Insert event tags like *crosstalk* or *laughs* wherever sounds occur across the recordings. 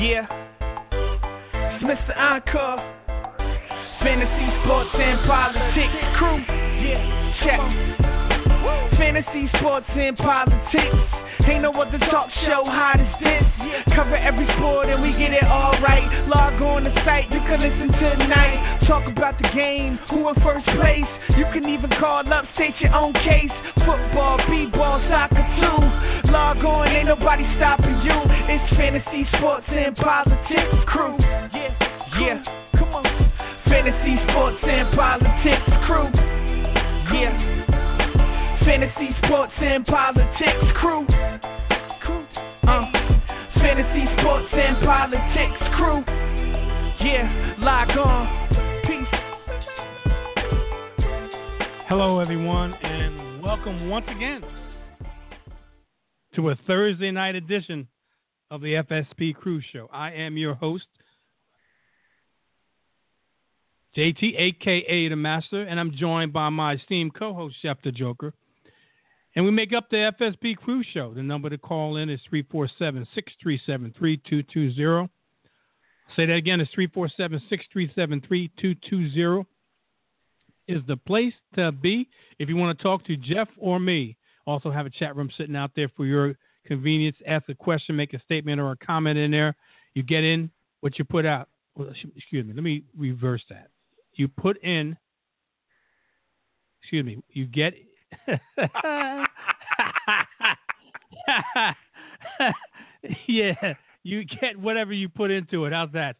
Yeah. It's Mr. Encore. Fantasy, sports, and politics crew. Yeah. Check. Fantasy, sports, and politics. Ain't no other talk show hot as this. Cover every sport and we get it all right. Log on the site, you can listen tonight. Talk about the game, who in first place. You can even call up, state your own case. Football, b-ball, soccer too. Log on, ain't nobody stopping you. It's fantasy, sports, and politics crew. Yeah, yeah, come on. Fantasy, sports, and politics crew. Yeah. Fantasy, sports, and politics crew. Uh, fantasy, sports, and politics crew. Yeah, log on. Peace. Hello, everyone, and welcome once again to a Thursday night edition of the FSP Crew Show. I am your host, JT, aka The Master, and I'm joined by my esteemed co host, Jeff the Joker. And we make up the FSP Crew Show. The number to call in is 347 637 3220. Say that again, it's 347 637 3220 is the place to be if you want to talk to Jeff or me. Also have a chat room sitting out there for your convenience. Ask a question, make a statement or a comment in there. You get in what you put out. Well, excuse me, let me reverse that. You put in, excuse me, you get *laughs* yeah, you get whatever you put into it. How's that?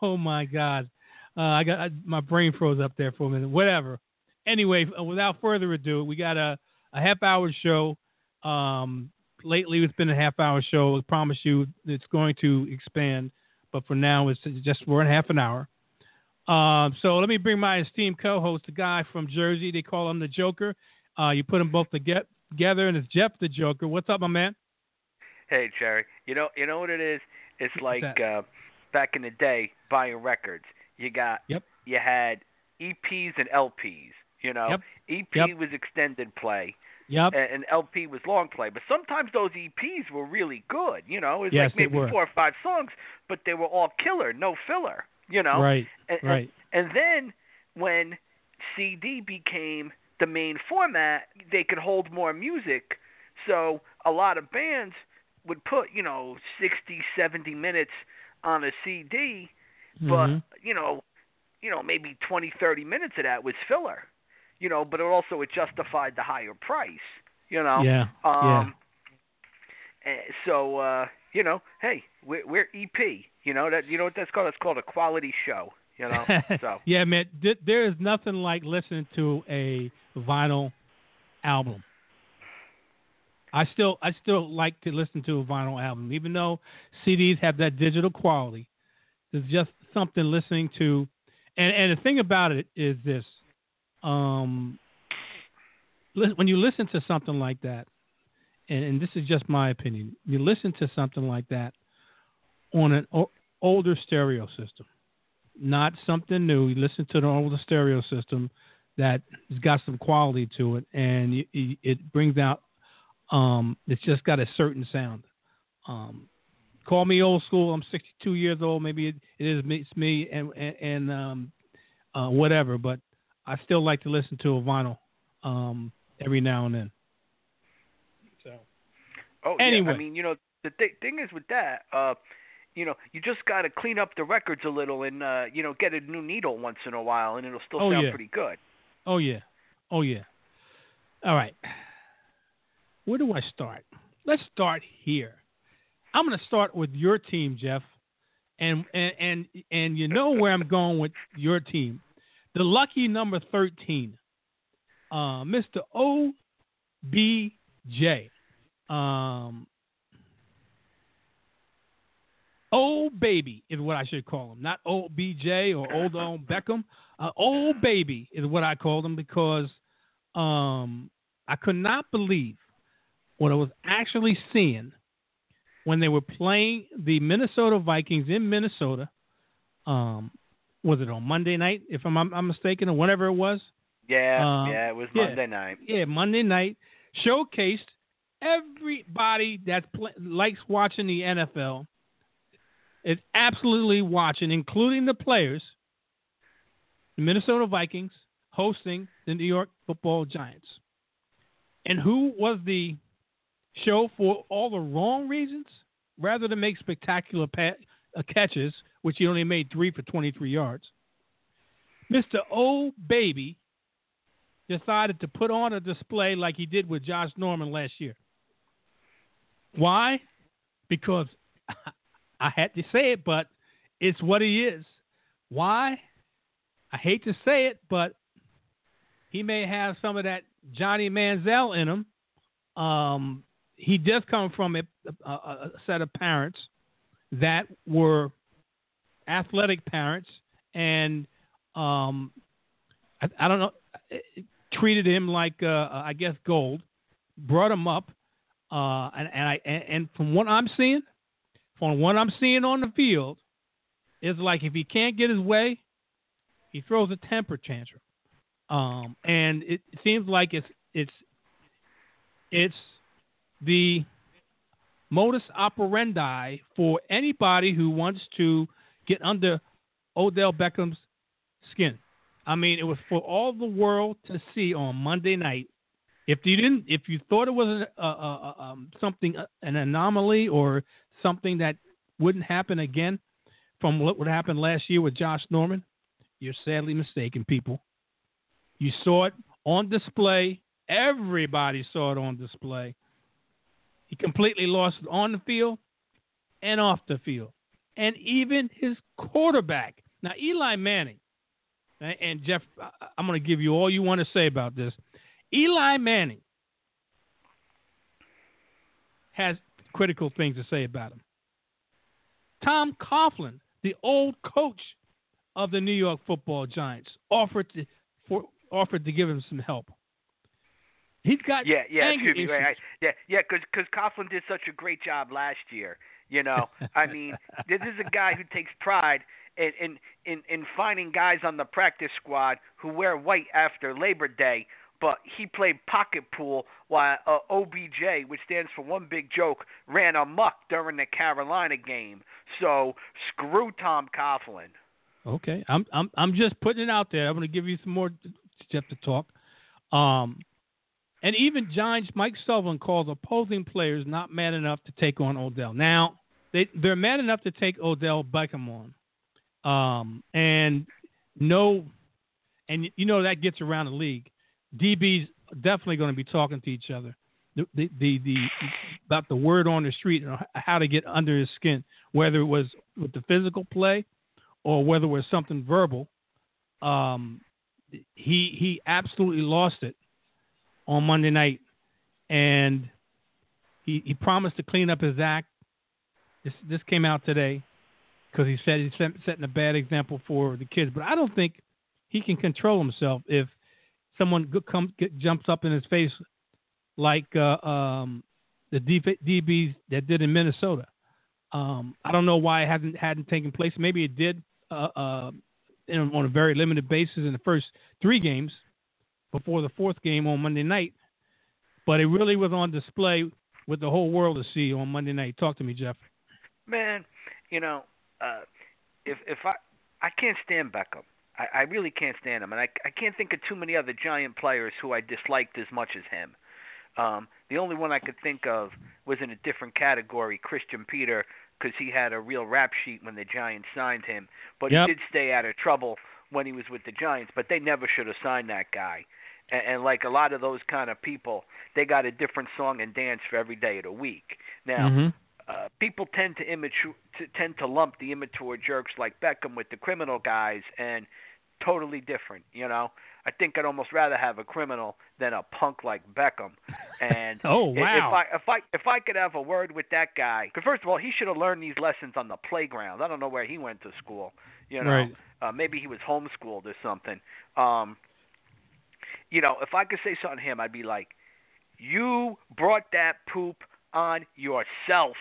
Oh my God, uh, I got I, my brain froze up there for a minute. Whatever. Anyway, uh, without further ado, we got a, a half hour show. Um, lately, it's been a half hour show. I promise you, it's going to expand, but for now, it's just we're in half an hour. Um, so let me bring my esteemed co-host, the guy from Jersey. They call him the Joker. Uh, you put them both together, and it's Jeff the Joker. What's up, my man? Hey, Jerry. You know, you know what it is? It's like uh, back in the day buying records. You got, yep. you had EPs and LPs. You know, yep. EP yep. was extended play. Yep. And, LP was long play, but sometimes those EPs were really good. You know, it was yes, like maybe four or five songs, but they were all killer, no filler. You know, right, and, right. And, and then when CD became the main format, they could hold more music. So a lot of bands would put, you know, 60, 70 minutes on a CD, but mm-hmm. you know, you know, maybe 20, 30 minutes of that was filler. You know, but it also it justified the higher price, you know. Yeah. Um yeah. so uh, you know, hey, we're, we're EP. You know that you know what that's called? It's called a quality show. You know. *laughs* So. yeah, man. Th- there is nothing like listening to a vinyl album. I still I still like to listen to a vinyl album, even though CDs have that digital quality. There's just something listening to, and and the thing about it is this: um, when you listen to something like that, and, and this is just my opinion, you listen to something like that on an o- older stereo system, not something new. You listen to the older stereo system that has got some quality to it, and it brings out. Um, it's just got a certain sound. Um, call me old school. I'm 62 years old. Maybe it, it is me, it's me and and, and um, uh, whatever. But I still like to listen to a vinyl um, every now and then. So. Oh anyway. yeah. I mean, you know, the th- thing is with that. Uh, you know, you just got to clean up the records a little and uh, you know get a new needle once in a while, and it'll still oh, sound yeah. pretty good. Oh yeah, oh yeah. All right, where do I start? Let's start here. I'm going to start with your team, Jeff, and and and and you know where I'm going with your team, the lucky number thirteen, uh, Mr. O. B. J. Um, old baby is what I should call him, not old BJ or old old Beckham. Uh, old baby is what I called him because um, I could not believe what I was actually seeing when they were playing the Minnesota Vikings in Minnesota. Um, was it on Monday night, if I'm, I'm mistaken, or whatever it was? Yeah, Um, yeah, it was yeah. Monday night. Yeah, Monday night showcased everybody that pl- likes watching the NFL is absolutely watching, including the players, the Minnesota Vikings hosting the New York Football Giants. And who was the show for all the wrong reasons? Rather than make spectacular pat- uh, catches, which he only made three for 23 yards, Mr. O Baby decided to put on a display like he did with Josh Norman last year. Why? Because I had to say it, but it's what he is. Why? I hate to say it, but he may have some of that Johnny Manziel in him. Um, he does come from a, a, a set of parents that were athletic parents, and um, I, I don't know, treated him like uh, I guess gold, brought him up, uh, and, and I and from what I'm seeing, from what I'm seeing on the field, is like if he can't get his way, he throws a temper tantrum, um, and it seems like it's it's it's the modus operandi for anybody who wants to get under Odell Beckham's skin. I mean, it was for all the world to see on Monday night. If you didn't, if you thought it was a, a, a, um, something, an anomaly or something that wouldn't happen again from what happened last year with Josh Norman, you're sadly mistaken, people. You saw it on display. Everybody saw it on display. He completely lost it on the field and off the field. And even his quarterback. Now, Eli Manning, and Jeff, I'm going to give you all you want to say about this. Eli Manning has critical things to say about him. Tom Coughlin, the old coach of the New York Football Giants, offered to for, offered to give him some help. He's got yeah, yeah, excuse me, right, yeah, yeah, because because Coughlin did such a great job last year. You know, I *laughs* mean, this is a guy who takes pride in, in in in finding guys on the practice squad who wear white after Labor Day, but he played pocket pool while uh, OBJ, which stands for one big joke, ran amok during the Carolina game. So screw Tom Coughlin. Okay, I'm I'm I'm just putting it out there. I'm going to give you some more stuff to talk. Um, and even Giants Mike Sullivan calls opposing players not man enough to take on Odell. Now they they're man enough to take Odell Beckham on, um, and no, and you know that gets around the league. DB's definitely going to be talking to each other. The, the, the, the about the word on the street and how to get under his skin, whether it was with the physical play or whether it was something verbal. Um, he he absolutely lost it on Monday night, and he he promised to clean up his act. This this came out today because he said he's setting a bad example for the kids. But I don't think he can control himself if someone comes jumps up in his face like uh, um, the DBs that did in Minnesota. Um, I don't know why it hadn't hadn't taken place. Maybe it did uh, uh, in, on a very limited basis in the first three games before the fourth game on Monday night. But it really was on display with the whole world to see on Monday night. Talk to me, Jeff. Man, you know, uh, if if I I can't stand Beckham. I, I really can't stand him, and I I can't think of too many other Giant players who I disliked as much as him. Um, the only one I could think of was in a different category, Christian Peter, because he had a real rap sheet when the Giants signed him. But yep. he did stay out of trouble when he was with the Giants. But they never should have signed that guy. And, and like a lot of those kind of people, they got a different song and dance for every day of the week. Now, mm-hmm people tend to, immature, to tend to lump the immature jerks like Beckham with the criminal guys, and totally different. You know, I think I'd almost rather have a criminal than a punk like Beckham. *laughs* And oh wow, if I if I if I could have a word with that guy, because first of all, he should have learned these lessons on the playground. I don't know where he went to school. You know, right. uh, maybe he was homeschooled or something. Um, you know, if I could say something to him, I'd be like, "You brought that poop on yourself."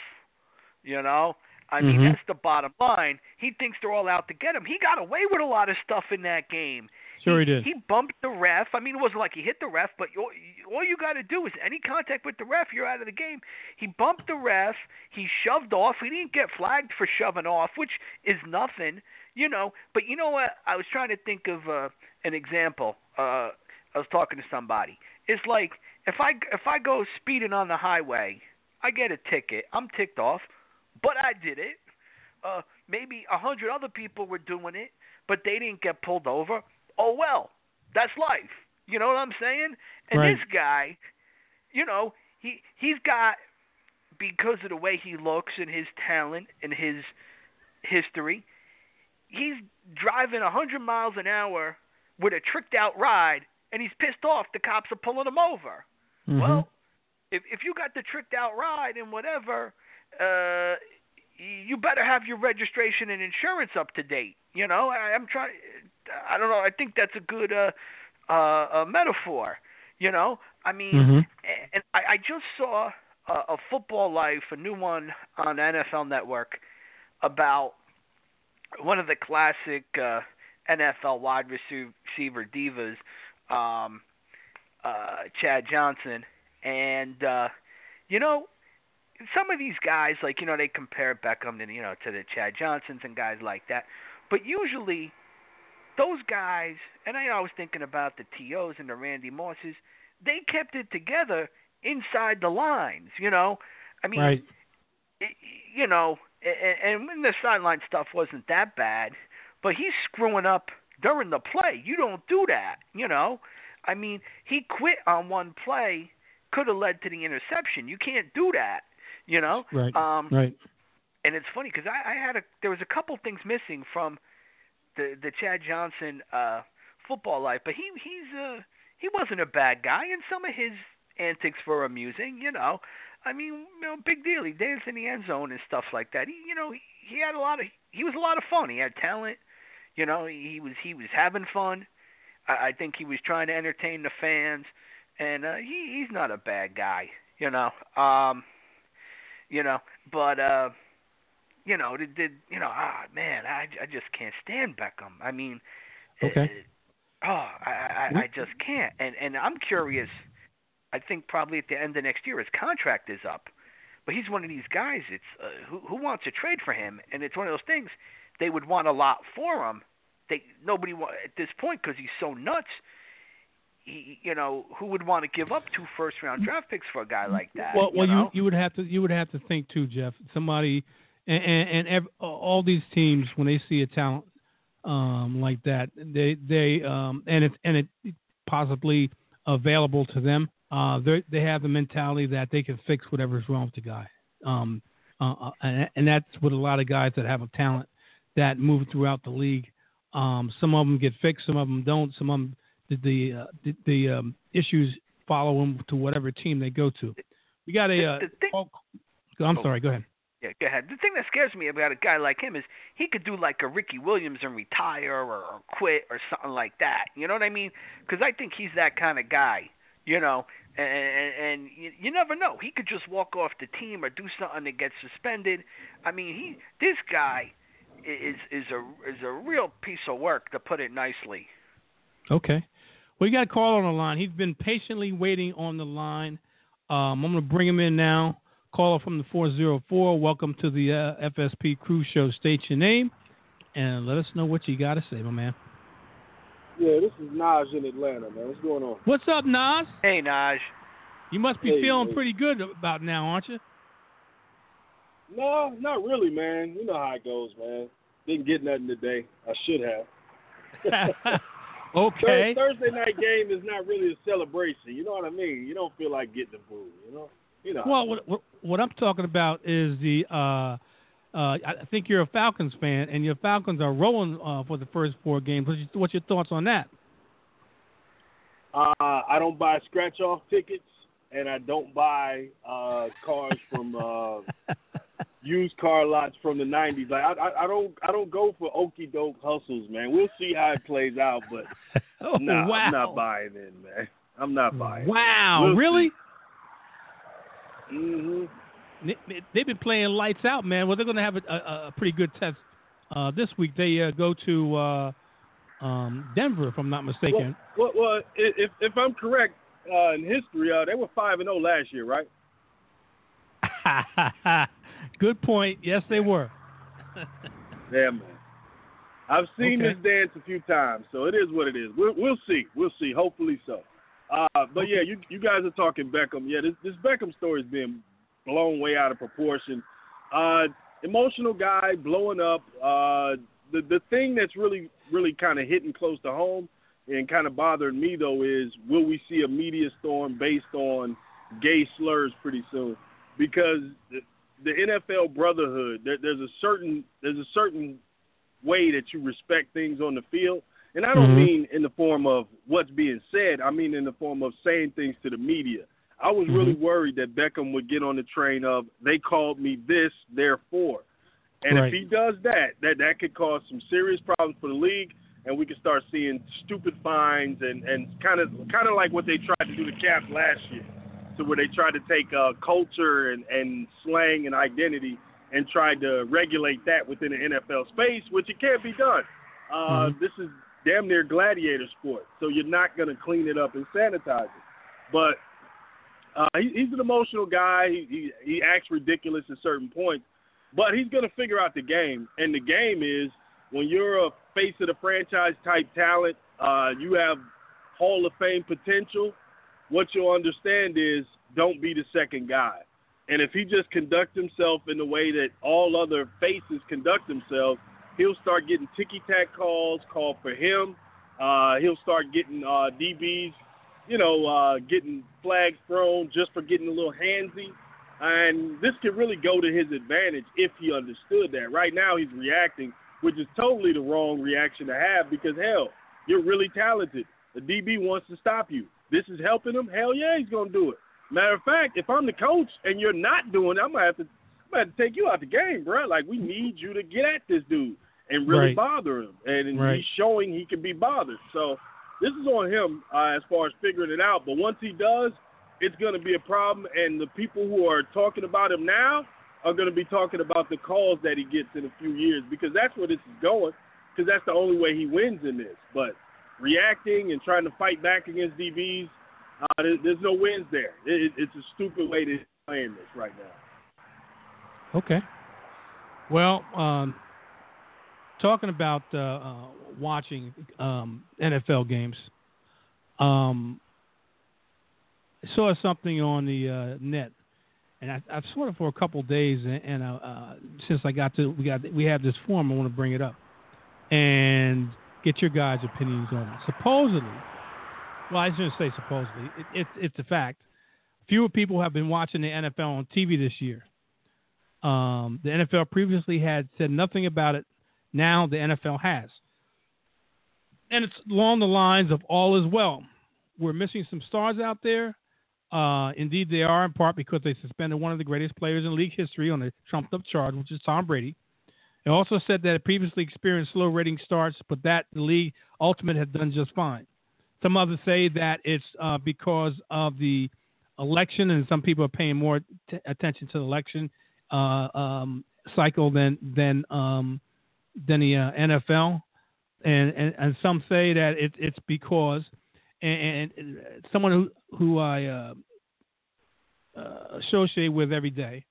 You know, I mean mm-hmm. that's the bottom line. He thinks they're all out to get him. He got away with a lot of stuff in that game. Sure he, he did. He bumped the ref. I mean, it wasn't like he hit the ref, but all, all you got to do is any contact with the ref, you're out of the game. He bumped the ref. He shoved off. He didn't get flagged for shoving off, which is nothing, you know. But you know what? I was trying to think of uh, an example. Uh, I was talking to somebody. It's like if I if I go speeding on the highway, I get a ticket. I'm ticked off, but I did it. Uh, maybe a hundred other people were doing it, but they didn't get pulled over oh well, that's life. You know what I'm saying? And right. this guy, you know, he he's got because of the way he looks and his talent and his history, he's driving a 100 miles an hour with a tricked out ride and he's pissed off the cops are pulling him over. Mm-hmm. Well, if if you got the tricked out ride and whatever, uh you better have your registration and insurance up to date. You know, I, I'm trying I don't know. I think that's a good uh, uh, metaphor. You know, I mean, mm-hmm. and I, I just saw a, a Football Life, a new one on NFL Network, about one of the classic uh, NFL wide receiver divas, um, uh, Chad Johnson, and uh, you know, some of these guys, like you know, they compare Beckham to you know to the Chad Johnsons and guys like that, but usually those guys, and I, I was thinking about the T.O.s and the Randy Mosses, they kept it together inside the lines, you know? I mean, right. it, you know, and, and when the sideline stuff wasn't that bad, but he's screwing up during the play. You don't do that, you know? I mean, he quit on one play, could have led to the interception. You can't do that, you know? Right. Um, right. And it's funny because I, I had a there was a couple things missing from – the the Chad Johnson uh football life, but he he's uh he wasn't a bad guy, and some of his antics were amusing. You know, I mean, you know, big deal. He danced in the end zone and stuff like that. He, you know, he, he had a lot of he was a lot of fun. He had talent. You know, he was he was having fun. I, I think he was trying to entertain the fans, and uh, he he's not a bad guy. You know, um, you know, but uh you know, did, did you know? Ah, man, I, I just can't stand Beckham. I mean, okay. It, oh, I, I I just can't. And and I'm curious. I think probably at the end of next year his contract is up, but he's one of these guys. It's uh, who who wants to trade for him, and it's one of those things. They would want a lot for him. They nobody at this point because he's so nuts. You know, who would want to give up two first round draft picks for a guy like that? Well, well, you, know? you you would have to you would have to think too, Jeff. Somebody and and, and all these teams when they see a talent um, like that, they they um, and it's and it possibly available to them. Uh, they they have the mentality that they can fix whatever's wrong with the guy, um, uh, uh and, and that's what a lot of guys that have a talent that move throughout the league. Um, some of them get fixed, some of them don't. Some of them the the, uh, the, the um, issues follow them to whatever team they go to. We got a. Uh, oh, I'm sorry. Go ahead. Yeah, go ahead. The thing that scares me about a guy like him is he could do like a Ricky Williams and retire or, or quit or something like that. You know what I mean? Because I think he's that kind of guy. You know, and and, and you, you never know. He could just walk off the team or do something that gets suspended. I mean, he this guy is is a is a real piece of work to put it nicely. Okay. Well, you got a call on the line. He's been patiently waiting on the line. Um, I'm going to bring him in now. Caller from the 404, welcome to the uh, FSP Crew Show. State your name and let us know what you got to say, my man. Yeah, this is Naj in Atlanta, man. What's going on? What's up, Naj? Hey, Naj. You must be hey, feeling hey. pretty good about now, aren't you? No, not really, man. You know how it goes, man. Didn't get nothing today. I should have. *laughs* *laughs* okay. Thursday night game is not really a celebration. You know what I mean? You don't feel like getting the boo, you know? You know. Well, what, what, what I'm talking about is the. Uh, uh, I think you're a Falcons fan, and your Falcons are rolling uh, for the first four games. What's your, what's your thoughts on that? Uh, I don't buy scratch off tickets, and I don't buy uh, cars from uh, *laughs* used car lots from the '90s. Like I, I, I don't, I don't go for okey doke hustles, man. We'll see how it plays out, but *laughs* oh, nah, wow. I'm not buying in, man. I'm not buying. Wow, We'll really? They, they've been playing lights out, man. Well, they're going to have a, a, a pretty good test uh, this week. They uh, go to uh, um, Denver, if I'm not mistaken. Well, well, well if if I'm correct uh, in history, uh, they were five and zero oh last year, right? *laughs* Good point. Yes, they were. yeah, man. I've seen okay. this dance a few times, so it is what it is. We'll, we'll see. We'll see. Hopefully so. Uh, but okay. yeah, you you guys are talking Beckham. Yeah, this this Beckham story is being blown way out of proportion. Uh, emotional guy blowing up. Uh, the the thing that's really really kind of hitting close to home and kind of bothering me though is will we see a media storm based on gay slurs pretty soon? Because the, the NFL brotherhood, there, there's a certain there's a certain way that you respect things on the field. And I don't mm-hmm. mean in the form of what's being said. I mean in the form of saying things to the media. I was mm-hmm. really worried that Beckham would get on the train of they called me this, therefore. And right. if he does that, that that could cause some serious problems for the league, and we can start seeing stupid fines and and kind of kind of like what they tried to do to Cap last year, so where they tried to take uh, culture and and slang and identity and tried to regulate that within the NFL space, which it can't be done. Uh, mm-hmm. This is damn near gladiator sport, so you're not going to clean it up and sanitize it. But uh, he, he's an emotional guy. He, he he acts ridiculous at certain points, but he's going to figure out the game. And the game is when you're a face of the franchise type talent, uh, you have Hall of Fame potential. What you'll understand is don't be the second guy. And if he just conducts himself in the way that all other faces conduct themselves, he'll start getting ticky tack calls called for him. Uh, he'll start getting uh, DBs, you know, uh, getting flags thrown just for getting a little handsy. And this could really go to his advantage if he understood that. Right now, he's reacting, which is totally the wrong reaction to have because, hell, you're really talented. The DB wants to stop you. This is helping him. Hell yeah, he's going to do it. Matter of fact, if I'm the coach and you're not doing it, I'm gonna have to, I'm gonna have to take you out the game, bro. Like we need you to get at this dude and really right. bother him, and right. he's showing he can be bothered. So this is on him uh, as far as figuring it out. But once he does, it's gonna be a problem, and the people who are talking about him now are gonna be talking about the calls that he gets in a few years because that's where this is going. Because that's the only way he wins in this. But reacting and trying to fight back against DBs uh, there, there's no wins there. It, it's a stupid way to play this right now. Okay. Well, um, talking about uh, uh, watching um, NFL games, um, I saw something on the uh, net, and I, have saw it for a couple of days. And, and uh, uh, since I got to, we got we have this form, I want to bring it up and get your guys' opinions on it. Supposedly well, I shouldn't say supposedly. It, it, it's a fact. Fewer people have been watching the NFL on TV this year. Um, the NFL previously had said nothing about it. Now the NFL has. And it's along the lines of all is well. We're missing some stars out there. Uh, indeed, they are in part because they suspended one of the greatest players in league history on a trumped up charge, which is Tom Brady. They also said that it previously experienced slow rating starts, but that the league ultimate had done just fine. Some others say that it's uh, because of the election, and some people are paying more t- attention to the election uh, um, cycle than than um, than the uh, NFL, and, and, and some say that it, it's because and, and, someone who who I uh, uh, associate with every day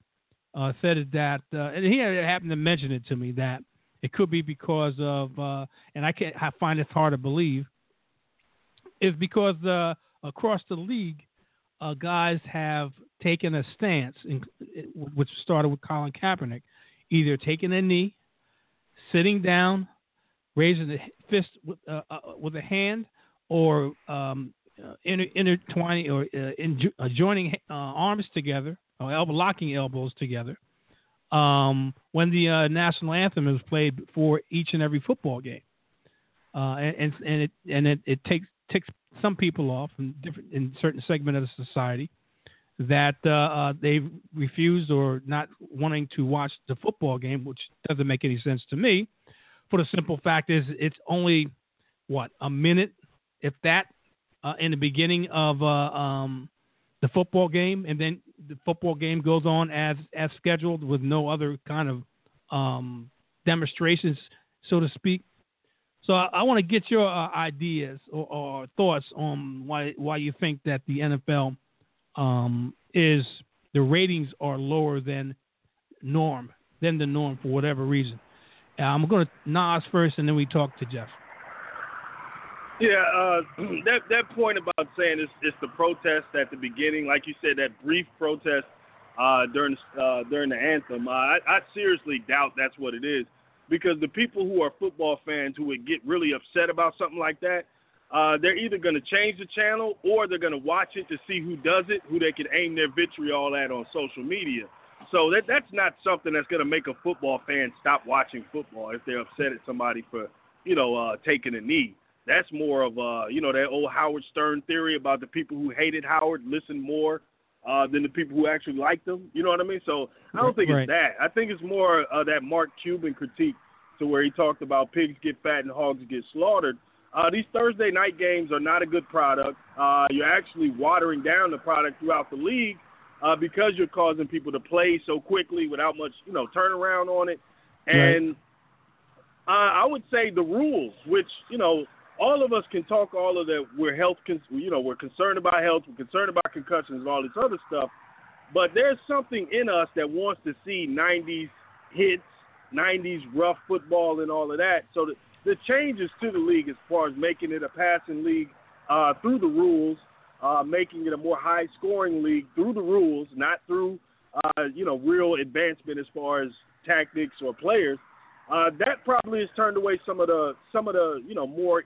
uh, said that, and he happened to mention it to me that it could be because of, and I can I find it hard to believe is because across the league, uh, guys have taken a stance, in, which started with Colin Kaepernick, either taking a knee, sitting down, raising the fist with, uh, uh, with a hand, or um, uh, inter- intertwining or uh, in, uh, joining arms together, or locking elbows together. Um, when the national anthem is played before each and every football game, and and, and it and it, it takes some people off in different in certain segment of the society that uh, uh, they refused or not wanting to watch the football game, which doesn't make any sense to me. For the simple fact is, it's only what a minute, if that, uh, in the beginning of uh, um, the football game, and then the football game goes on as as scheduled with no other kind of um, demonstrations, so to speak. So I, I want to get your uh, ideas or, or, thoughts on why why you think that the NFL um, is the ratings are lower than norm than the norm for whatever reason. Uh, I'm going to Nas first, and then we talk to Jeff. Yeah, uh, *clears throat* that that point about saying it's, it's the protest at the beginning, like you said, that brief protest uh, during uh, during the anthem. Uh, I, I seriously doubt that's what it is, because the people who are football fans who would get really upset about something like that, uh, they're either going to change the channel or they're going to watch it to see who does it, who they can aim their vitriol at on social media. So that that's not something that's going to make a football fan stop watching football if they're upset at somebody for you know uh, taking a knee. That's more of uh, you know that old Howard Stern theory about the people who hated Howard listened more uh, than the people who actually liked him. You know what I mean? So I don't think right. it's that. I think it's more uh, that Mark Cuban critique to where he talked about pigs get fat and hogs get slaughtered. Uh, these Thursday night games are not a good product. Uh, you're actually watering down the product throughout the league uh, because you're causing people to play so quickly without much, you know, turnaround on it. And right. uh, I would say the rules, which you know, all of us can talk all of that. We're health, you know, we're concerned about health, we're concerned about concussions and all this other stuff. But there's something in us that wants to see 90s hits, 90s rough football, and all of that. So the, the changes to the league as far as making it a passing league uh, through the rules uh, making it a more high scoring league through the rules, not through uh, you know real advancement as far as tactics or players. Uh, that probably has turned away some of the some of the you know more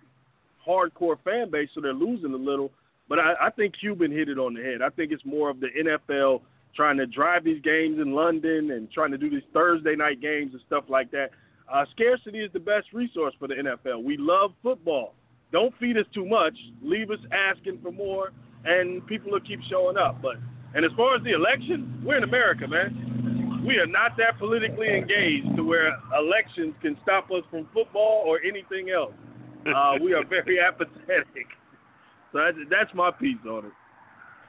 hardcore fan base, so they're losing a little. But I, I think Cuban hit it on the head. I think it's more of the NFL trying to drive these games in London and trying to do these Thursday night games and stuff like that. Uh, scarcity is the best resource for the NFL. We love football. Don't feed us too much. Leave us asking for more and people will keep showing up. But and as far as the election, we're in America, man. We are not that politically engaged to where elections can stop us from football or anything else. Uh, we are very *laughs* apathetic. So that's, that's my piece on it.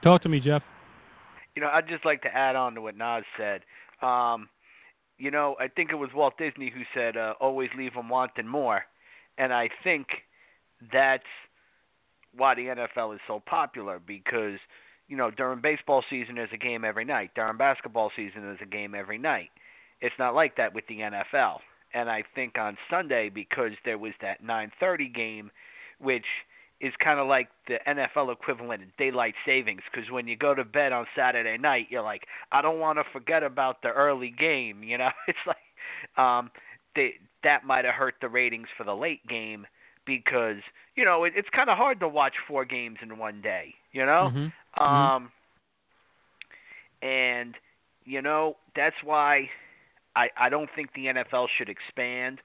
Talk to me, Jeff. You know, I'd just like to add on to what Nas said. Um, you know, I think it was Walt Disney who said, uh, "Always leave them wanting more," and I think that's why the NFL is so popular because you know during baseball season there's a game every night. During basketball season there's a game every night. It's not like that with the NFL. And I think on Sunday because there was that 9:30 game, which is kind of like the NFL equivalent of daylight savings because when you go to bed on Saturday night, you're like, I don't want to forget about the early game. *laughs* You know, it's like um, they, that might have hurt the ratings for the late game because you know it, it's kind of hard to watch four games in one day. You know, mm-hmm. mm-hmm. um, mm-hmm. and you know that's why I I don't think the NFL should expand.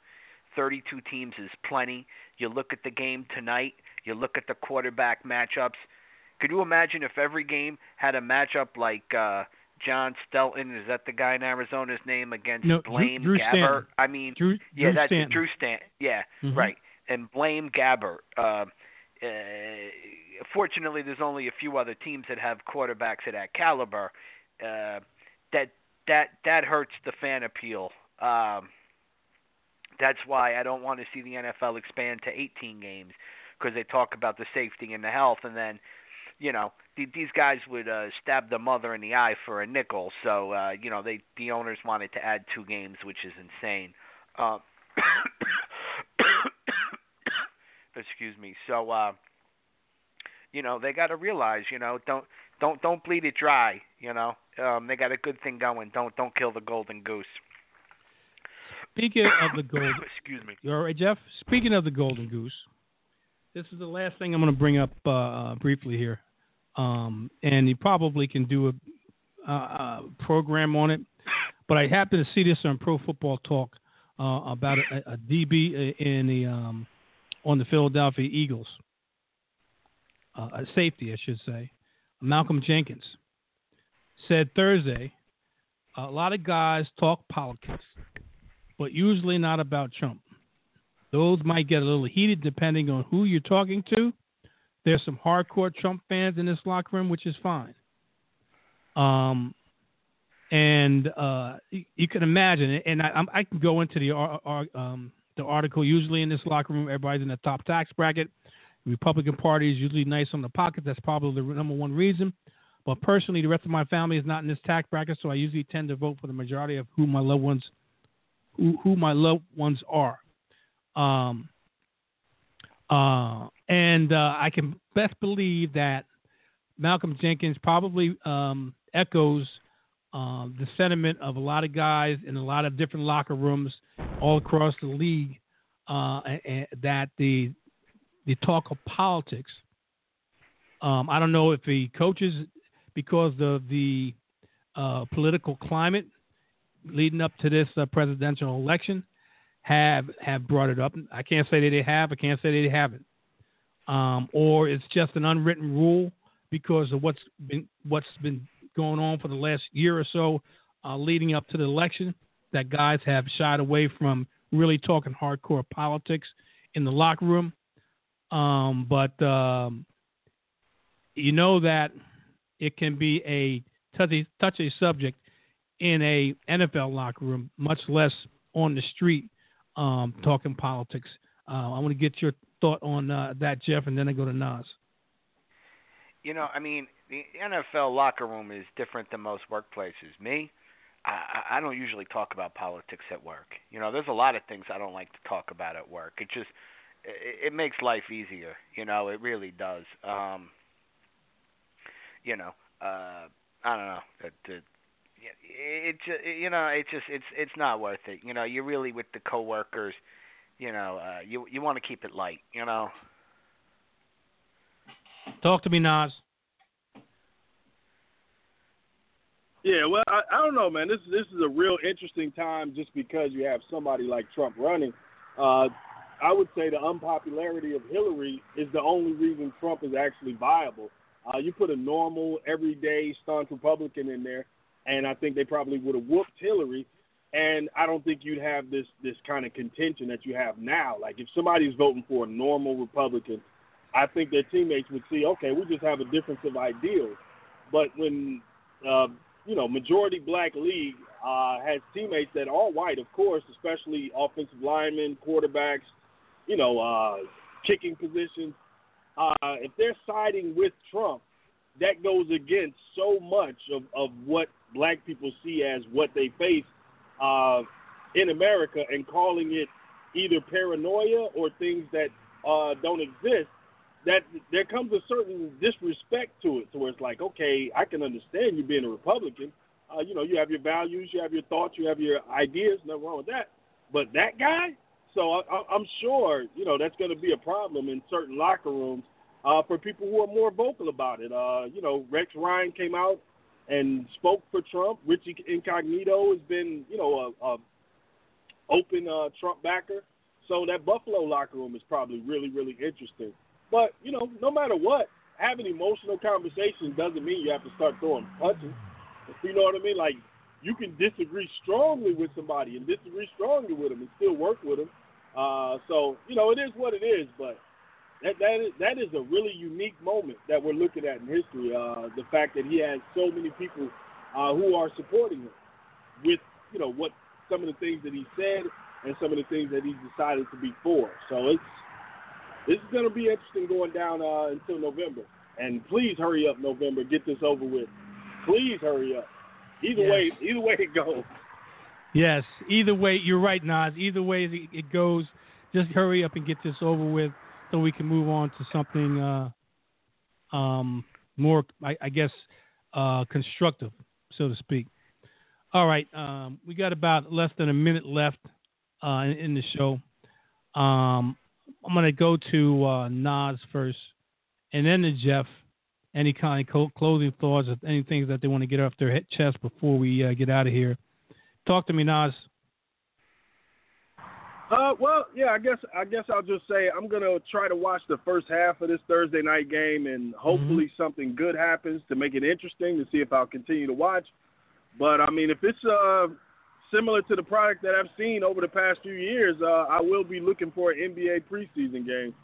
32 teams is plenty. You look at the game tonight. You look at the quarterback matchups. Could you imagine if every game had a matchup like uh John Stelton, is that the guy in Arizona's name against no, Blaine Drew, Drew Gabbert? Stanton. I mean, Drew, yeah, Drew that's Stanton. Drew Stanton. Yeah, mm-hmm. right and Blaine Gabbert. Uh, uh, fortunately, there's only a few other teams that have quarterbacks of that caliber. Uh, that that that hurts the fan appeal. Um, that's why I don't want to see the NFL expand to 18 games because they talk about the safety and the health, and then you know these guys would uh, stab the mother in the eye for a nickel. So uh, you know they the owners wanted to add two games, which is insane. Uh, *coughs* excuse me. So uh you know, they got to realize, you know, don't don't don't bleed it dry, you know. Um they got a good thing going. Don't don't kill the golden goose. Speaking of the *coughs* golden Excuse me. You all right, Jeff? Speaking of the golden goose, this is the last thing I'm going to bring up uh, uh, briefly here. Um, and you probably can do a, uh, program on it. But I happened to see this on Pro Football Talk uh, about a, a DB in the um, on the Philadelphia Eagles, uh, a safety, I should say, Malcolm Jenkins, said Thursday a lot of guys talk politics, but usually not about Trump. Those might get a little heated depending on who you're talking to. There's some hardcore Trump fans in this locker room, which is fine. Um, and uh, you, can imagine, and I, I, can go into the um, the article. Usually in this locker room, everybody's in the top tax bracket. Republican Party is usually nice on the pockets. That's probably the number one reason. But personally, the rest of my family is not in this tax bracket, so I usually tend to vote for the majority of who my loved ones, who, who my loved ones are. Um, uh, and uh, I can best believe that Malcolm Jenkins probably um, echoes uh, the sentiment of a lot of guys in a lot of different locker rooms all across the league uh, and, that the the talk of politics. Um, I don't know if the coaches, because of the uh, political climate leading up to this uh, presidential election, have have brought it up. I can't say that they have. I can't say that they haven't. Um, or it's just an unwritten rule because of what's been what's been going on for the last year or so uh, leading up to the election that guys have shied away from really talking hardcore politics in the locker room. Um, but um, you know that it can be a touchy, touchy subject in a NFL locker room, much less on the street um, talking politics. Uh, I want to get your thought on uh, that, Jeff, and then I go to Nas. You know, I mean, the NFL locker room is different than most workplaces. Me, I, I don't usually talk about politics at work. You know, there's a lot of things I don't like to talk about at work. It just it, it makes life easier. You know, it really does. Um, you know, uh, I don't know. It, it, it just you know it's just it's it's not worth it. You know, you're really with the coworkers. You know, uh, you you want to keep it light. You know. Talk to me, Nas. Yeah, well, I, I don't know, man. This this is a real interesting time just because you have somebody like Trump running. Uh, I would say the unpopularity of Hillary is the only reason Trump is actually viable. Uh, you put a normal, everyday, staunch Republican in there, and I think they probably would have whooped Hillary. And I don't think you'd have this this kind of contention that you have now. Like if somebody's voting for a normal Republican, I think their teammates would see, okay, we just have a difference of ideals. But when uh, you know majority black league uh, has teammates that are white, of course, especially offensive linemen, quarterbacks, you know, uh, kicking positions. Uh, if they're siding with Trump, that goes against so much of, of what black people see as what they face uh, in America and calling it either paranoia or things that uh, don't exist that there comes a certain disrespect to it, to where it's like, okay, I can understand you being a Republican. Uh, you know, you have your values, you have your thoughts, you have your ideas. Nothing wrong with that. But that guy, so I, I'm sure you know that's going to be a problem in certain locker rooms uh, for people who are more vocal about it. Uh, you know, Rex Ryan came out and spoke for Trump. Richie Incognito has been, you know, a, a open uh, Trump backer. So that Buffalo locker room is probably really, really interesting. But you know, no matter what, having emotional conversations doesn't mean you have to start throwing punches. You know what I mean? Like you can disagree strongly with somebody and disagree strongly with them and still work with them. Uh, so you know, it is what it is. But that that is that is a really unique moment that we're looking at in history. Uh, the fact that he has so many people uh, who are supporting him with you know what some of the things that he said and some of the things that he decided to be for. So it's this is going to be interesting going down uh, until November. And please hurry up, November. Get this over with. Please hurry up. Either yes. way, either way it goes. Yes, either way, you're right, Nas. Either way it goes, just hurry up and get this over with, so we can move on to something uh, um, more, I, I guess, uh, constructive, so to speak. All right, um, we got about less than a minute left uh, in, in, the show. Um, I'm going to go to uh, Nas first, and then to Jeff. Any kind of closing thoughts or anything that they want to get off their chest before we uh, get out of here? Talk to me, Nas. Uh, well, yeah, I guess I guess I'll just say I'm gonna try to watch the first half of this Thursday night game, and hopefully mm-hmm. something good happens to make it interesting to see if I'll continue to watch. But I mean, if it's uh, similar to the product that I've seen over the past few years, uh, I will be looking for an NBA preseason game.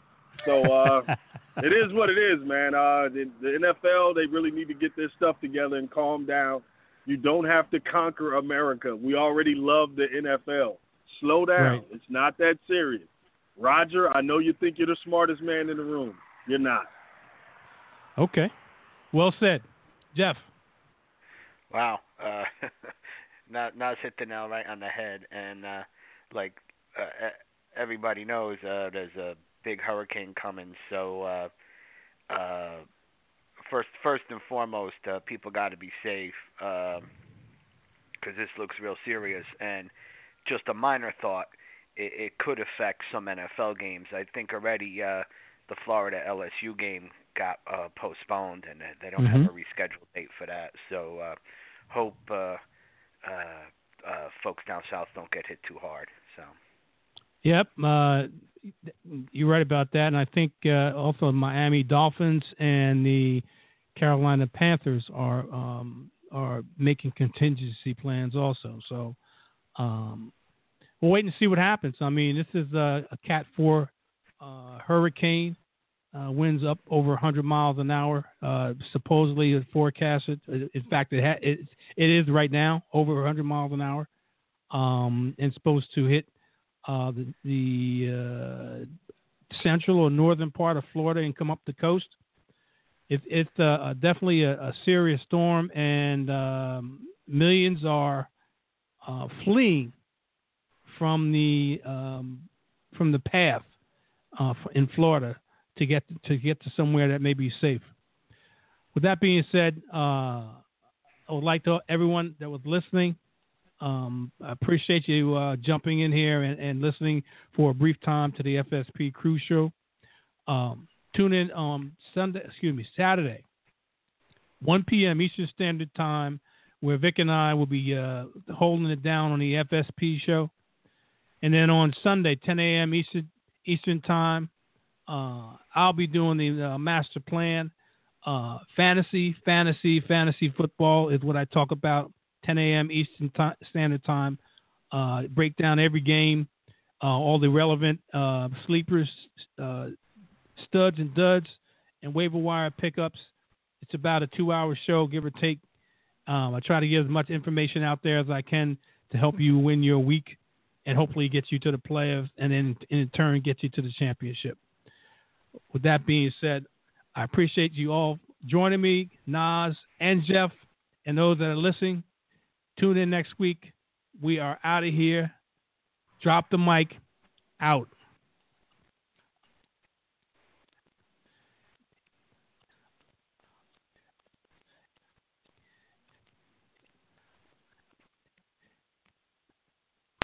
So uh, *laughs* it is what it is, man. Uh, the, the NFL they really need to get this stuff together and calm down. You don't have to conquer America. We already love the NFL. Slow down. Right. It's not that serious. Roger, I know you think you're the smartest man in the room. You're not. Okay. Well said. Jeff. Wow. Uh, *laughs* not Nas hit the nail right on the head, and uh, like uh, e- everybody knows, uh, there's a big hurricane coming. So uh, uh, first, first and foremost, uh, people got to be safe because this looks real serious. And just a minor thought, it, it could affect some NFL games. I think already uh, the Florida LSU game got uh, postponed, and they- they don't have Mhm. a rescheduled date for that. So uh, hope uh, uh, uh, folks down south don't get hit too hard. So Yep. Uh, you're right about that. And I think uh, also Miami Dolphins and the Carolina Panthers are um, are making contingency plans also. So um, we'll wait and see what happens. I mean, this is a, a Cat 4 uh, hurricane. Uh, winds up over 100 miles an hour. Uh, supposedly, it's forecasted. In fact, it, ha- it it is right now over 100 miles an hour, um, and supposed to hit uh, the, the uh, central or northern part of Florida and come up the coast. It, it's uh, definitely a, a serious storm, and um, millions are uh, fleeing from the um, from the path uh, in Florida to get to get to somewhere that may be safe. With that being said, uh, I would like to everyone that was listening. Um, I appreciate you uh, jumping in here and, and, listening for a brief time to the FSP Crew Show. Um, tune in on Sunday, excuse me, Saturday, 1 p.m. Eastern Standard Time, where Vic and I will be uh, holding it down on the FSP show. And then on Sunday, 10 a.m. Eastern Eastern Time, uh, I'll be doing the uh, master plan. Uh, fantasy, fantasy, fantasy football is what I talk about 10 a.m. Eastern Standard Time. Uh, break down every game, uh, all the relevant uh, sleepers, studs and duds, and waiver wire pickups. It's about a two-hour show, give or take. Um, I try to give as much information out there as I can to help you win your week, and hopefully get you to the playoffs, and then in turn get you to the championship. With that being said, I appreciate you all joining me, Nas and Jeff, and those that are listening. Tune in next week. We are out of here. Drop the mic. Out.